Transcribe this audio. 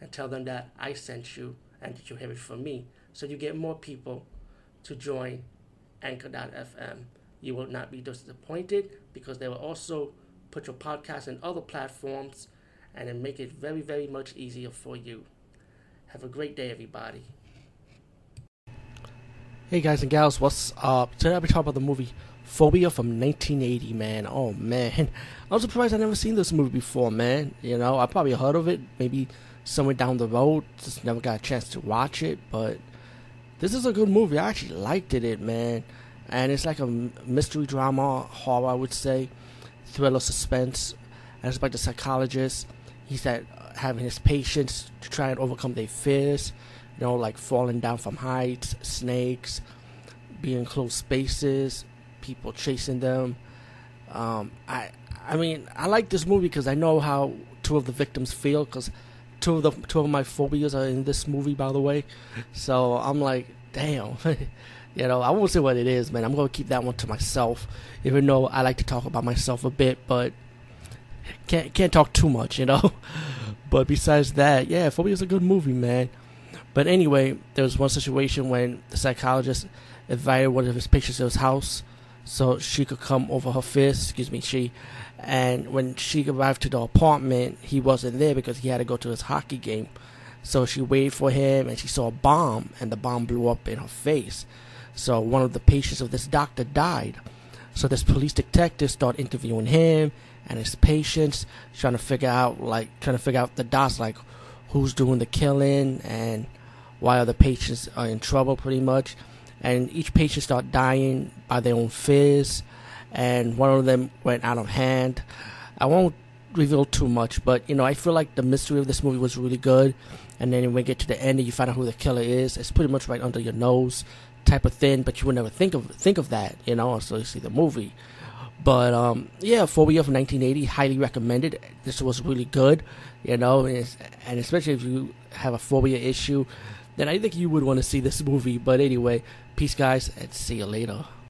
and tell them that I sent you and that you have it from me. So you get more people to join Anchor.fm. You will not be disappointed because they will also put your podcast in other platforms and then make it very, very much easier for you. Have a great day, everybody. Hey guys and gals, what's up? Today I'll be talking about the movie Phobia from 1980, man. Oh man, I'm surprised I never seen this movie before, man. You know, I probably heard of it, maybe somewhere down the road, just never got a chance to watch it. But this is a good movie. I actually liked it, man. And it's like a mystery drama, horror, I would say, thriller, suspense. And it's about the psychologist. He's at having his patients to try and overcome their fears you know, like falling down from heights, snakes, being in closed spaces, people chasing them. Um, I, I mean, I like this movie because I know how two of the victims feel. Because two of the two of my phobias are in this movie, by the way. So I'm like, damn. you know, I won't say what it is, man. I'm gonna keep that one to myself, even though I like to talk about myself a bit, but can't can't talk too much, you know. but besides that, yeah, Phobia is a good movie, man. But anyway, there was one situation when the psychologist invited one of his patients to his house so she could come over her fist, excuse me, she. And when she arrived to the apartment, he wasn't there because he had to go to his hockey game. So she waited for him and she saw a bomb, and the bomb blew up in her face. So one of the patients of this doctor died. So this police detective started interviewing him and his patients, trying to figure out, like, trying to figure out the dots, like, who's doing the killing and why other patients are in trouble pretty much and each patient started dying by their own fears. And one of them went out of hand. I won't reveal too much but you know i feel like the mystery of this movie was really good. And then when you get to the end and you find out who the killer is it's pretty much right under your nose type of thing but you would never think of think of that you know until you see the movie but um, yeah, Phobia from 1980, highly recommended. This was really good, you know, and, and especially if you have a phobia issue, then I think you would want to see this movie. But anyway, peace, guys, and see you later.